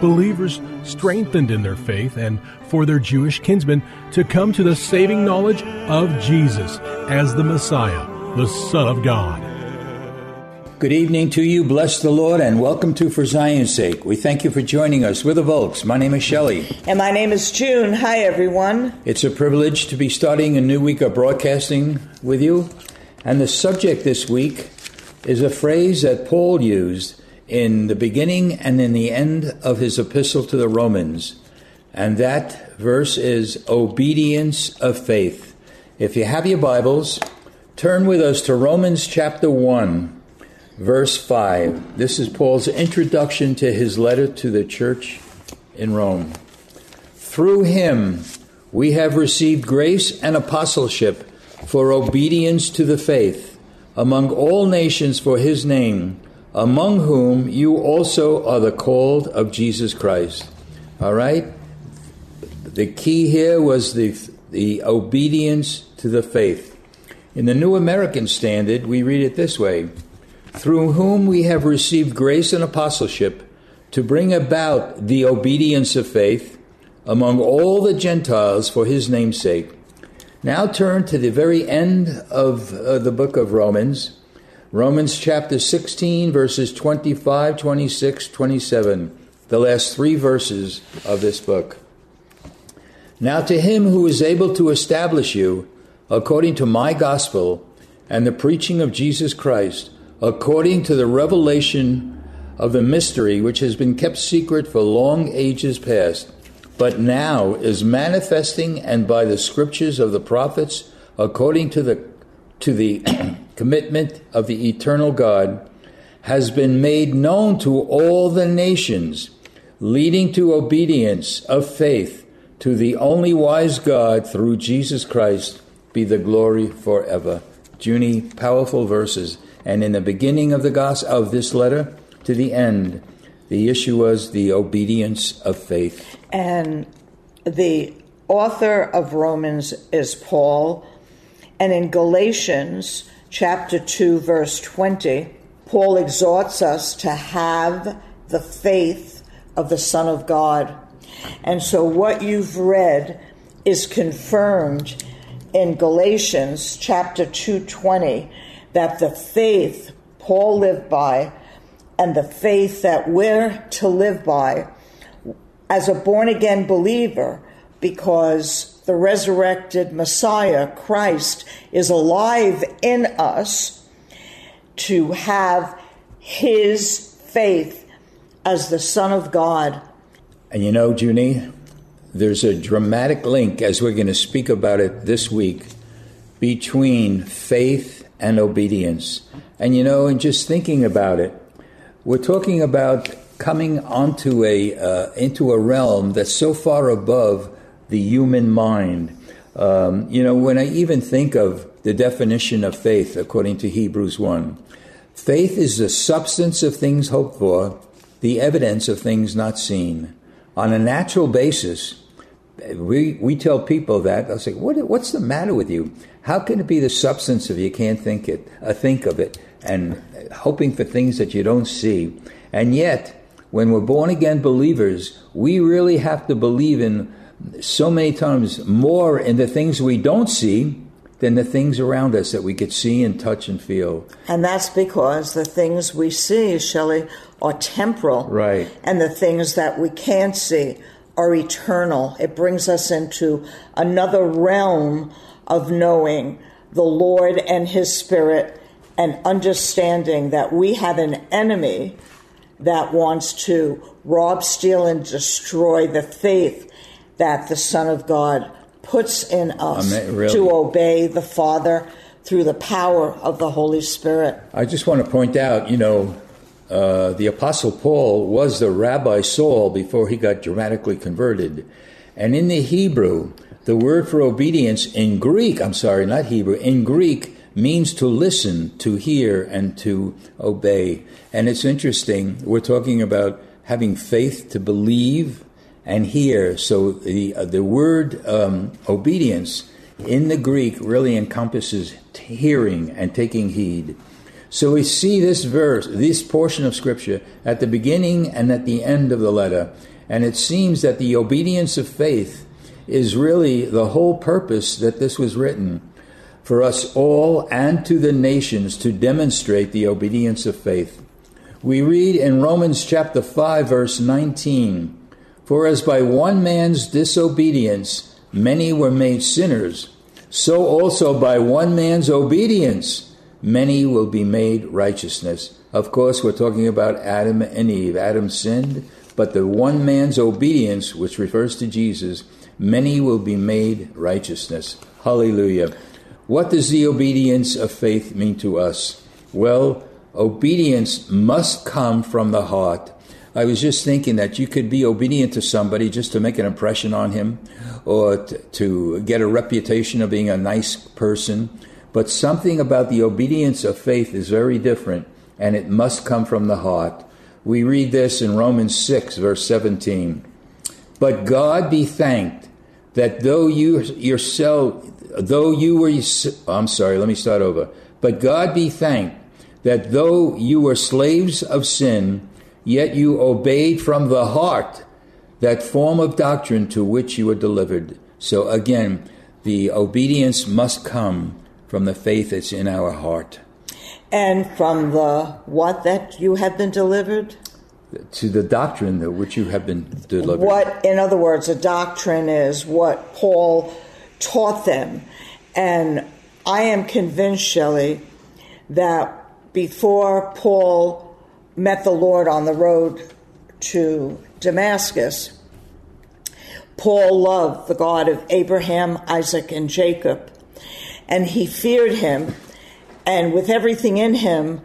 believers strengthened in their faith and for their Jewish kinsmen to come to the saving knowledge of Jesus as the Messiah, the Son of God. Good evening to you. Bless the Lord and welcome to For Zion's Sake. We thank you for joining us. We're the Volks. My name is Shelley. And my name is June. Hi, everyone. It's a privilege to be starting a new week of broadcasting with you. And the subject this week is a phrase that Paul used in the beginning and in the end of his epistle to the Romans. And that verse is obedience of faith. If you have your Bibles, turn with us to Romans chapter 1, verse 5. This is Paul's introduction to his letter to the church in Rome. Through him, we have received grace and apostleship for obedience to the faith among all nations for his name among whom you also are the called of Jesus Christ. All right? The key here was the, the obedience to the faith. In the New American Standard, we read it this way Through whom we have received grace and apostleship to bring about the obedience of faith among all the Gentiles for his name's sake. Now turn to the very end of uh, the book of Romans Romans chapter 16, verses 25, 26, 27, the last three verses of this book. Now to him who is able to establish you according to my gospel and the preaching of Jesus Christ, according to the revelation of the mystery which has been kept secret for long ages past, but now is manifesting and by the scriptures of the prophets, according to the to the commitment of the eternal God has been made known to all the nations, leading to obedience of faith to the only wise God through Jesus Christ be the glory forever. Junie, powerful verses. And in the beginning of the gospel of this letter to the end, the issue was the obedience of faith. And the author of Romans is Paul. And in Galatians, chapter 2, verse 20, Paul exhorts us to have the faith of the Son of God. And so what you've read is confirmed in Galatians chapter 2:20 that the faith Paul lived by and the faith that we're to live by as a born again believer because the resurrected Messiah, Christ, is alive in us to have his faith as the Son of God. And you know, Junie, there's a dramatic link, as we're going to speak about it this week, between faith and obedience. And you know, and just thinking about it, we're talking about coming onto a uh, into a realm that's so far above the human mind. Um, you know, when I even think of the definition of faith according to Hebrews 1, faith is the substance of things hoped for, the evidence of things not seen. On a natural basis, we, we tell people that they'll say, what, "What's the matter with you? How can it be the substance of you can't think it, uh, think of it, and hoping for things that you don't see?" And yet, when we're born again believers, we really have to believe in so many times more in the things we don't see than the things around us that we could see and touch and feel. And that's because the things we see, Shelley, are temporal. Right. And the things that we can't see are eternal. It brings us into another realm of knowing the Lord and His Spirit and understanding that we have an enemy that wants to rob, steal, and destroy the faith that the Son of God puts in us. Really? to obey the Father through the power of the Holy Spirit. I just want to point out, you know, uh, the Apostle Paul was the Rabbi Saul before he got dramatically converted. And in the Hebrew, the word for obedience in Greek, I'm sorry, not Hebrew, in Greek means to listen, to hear, and to obey. And it's interesting, we're talking about having faith to believe and hear. So the, uh, the word um, obedience in the Greek really encompasses hearing and taking heed. So we see this verse, this portion of Scripture, at the beginning and at the end of the letter. And it seems that the obedience of faith is really the whole purpose that this was written for us all and to the nations to demonstrate the obedience of faith. We read in Romans chapter 5, verse 19 For as by one man's disobedience many were made sinners, so also by one man's obedience many will be made righteousness. Of course, we're talking about Adam and Eve. Adam sinned, but the one man's obedience, which refers to Jesus, many will be made righteousness. Hallelujah. What does the obedience of faith mean to us? Well, obedience must come from the heart. I was just thinking that you could be obedient to somebody just to make an impression on him or t- to get a reputation of being a nice person. But something about the obedience of faith is very different, and it must come from the heart. We read this in Romans 6, verse 17. But God be thanked that though you yourself, though you were, I'm sorry, let me start over. But God be thanked that though you were slaves of sin, yet you obeyed from the heart that form of doctrine to which you were delivered. So again, the obedience must come from the faith that's in our heart. And from the what that you have been delivered? To the doctrine that which you have been delivered. What, in other words, a doctrine is what Paul taught them. And I am convinced, Shelley, that before Paul met the Lord on the road to Damascus, Paul loved the God of Abraham, Isaac, and Jacob, and he feared him, and with everything in him,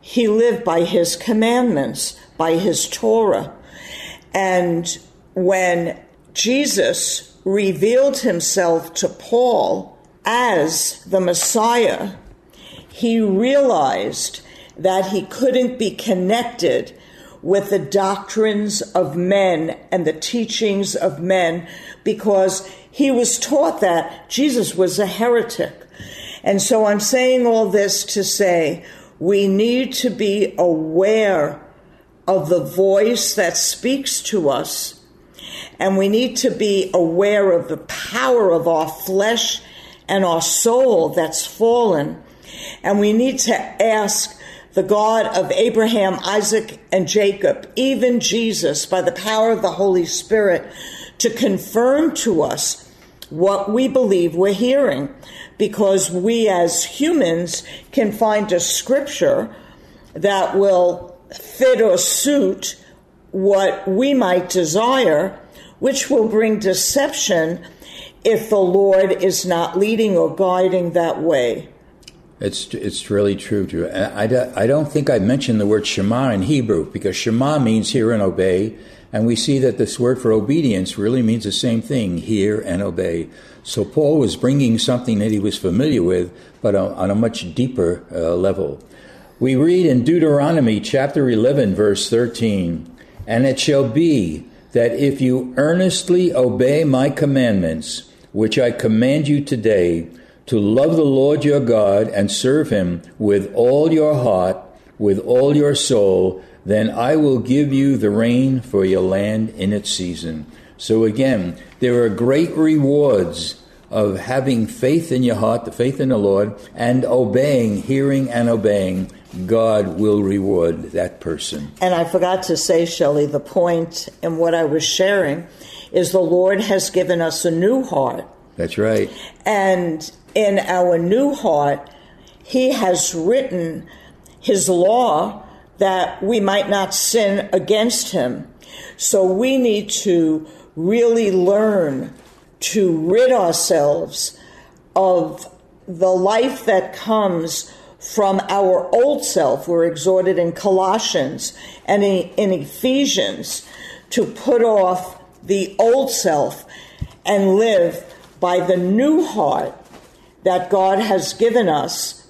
he lived by his commandments, by his Torah. And when Jesus revealed himself to Paul as the Messiah, he realized that he couldn't be connected with the doctrines of men and the teachings of men because he was taught that Jesus was a heretic. And so I'm saying all this to say we need to be aware of the voice that speaks to us, and we need to be aware of the power of our flesh and our soul that's fallen. And we need to ask the God of Abraham, Isaac, and Jacob, even Jesus, by the power of the Holy Spirit, to confirm to us what we believe we're hearing. Because we as humans can find a scripture that will fit or suit what we might desire, which will bring deception if the Lord is not leading or guiding that way. It's it's really true, Drew. I, I, I don't think I mentioned the word Shema in Hebrew because Shema means hear and obey, and we see that this word for obedience really means the same thing: hear and obey. So Paul was bringing something that he was familiar with, but on, on a much deeper uh, level. We read in Deuteronomy chapter 11, verse 13, and it shall be that if you earnestly obey my commandments, which I command you today, to love the Lord your God and serve him with all your heart, with all your soul, then I will give you the rain for your land in its season. So again, there are great rewards of having faith in your heart, the faith in the Lord, and obeying, hearing and obeying. God will reward that person. And I forgot to say, Shelley, the point in what I was sharing is the Lord has given us a new heart. That's right. And in our new heart, He has written His law that we might not sin against Him. So we need to really learn to rid ourselves of the life that comes from our old self. We're exhorted in Colossians and in, Ephesians to put off the old self and live by the new heart that God has given us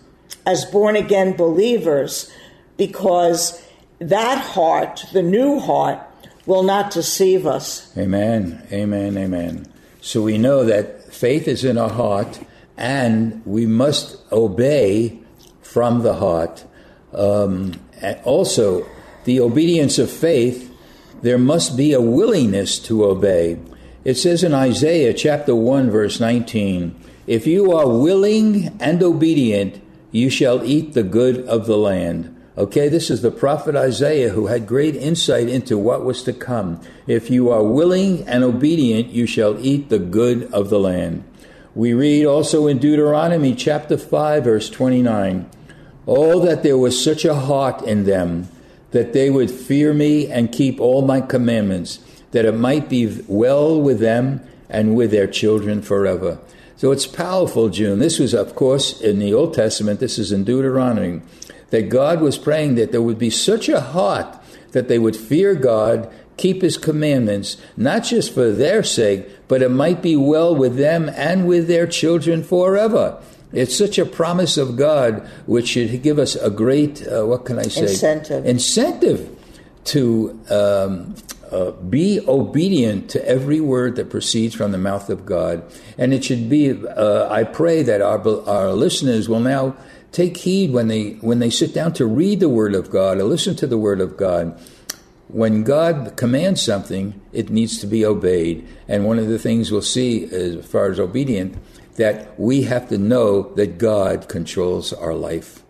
as born again believers, because that heart, the new heart, will not deceive us. Amen. Amen. Amen. So we know that faith is in our heart and we must obey from the heart. Um, also, the obedience of faith, there must be a willingness to obey. It says in Isaiah chapter 1, verse 19, If you are willing and obedient, you shall eat the good of the land. Okay, this is the prophet Isaiah who had great insight into what was to come. If you are willing and obedient, you shall eat the good of the land. We read also in Deuteronomy chapter 5, verse 29 Oh, that there was such a heart in them, that they would fear me and keep all my commandments, that it might be well with them and with their children forever. So it's powerful, June. This was, of course, in the Old Testament, this is in Deuteronomy that God was praying that there would be such a heart that they would fear God, keep His commandments, not just for their sake, but it might be well with them and with their children forever. It's such a promise of God, which should give us a great, uh, what can I say? Incentive. Incentive to um, uh, be obedient to every word that proceeds from the mouth of God. And it should be, uh, I pray that our, our listeners will now take heed when they when they sit down to read the word of God or listen to the word of God. When God commands something it needs to be obeyed. And one of the things we'll see as far as obedient that we have to know that God controls our life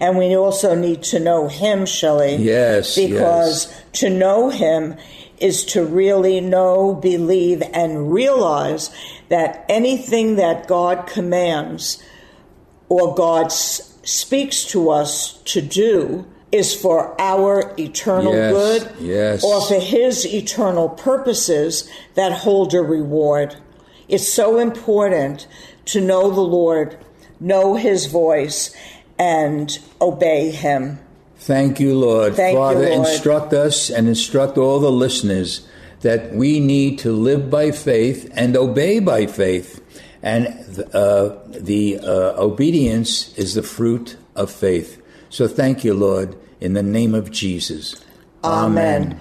and we also need to know him Shelley yes because yes. to know him is to really know believe and realize that anything that God commands or God s- speaks to us to do is for our eternal yes, good yes. or for his eternal purposes that hold a reward. It's so important to know the Lord, know his voice, and obey him. Thank you, Lord. Thank Father, you, Lord. instruct us and instruct all the listeners that we need to live by faith and obey by faith and uh, the uh, obedience is the fruit of faith. So thank you, Lord, in the name of Jesus. Amen.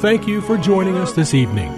Thank you for joining us this evening.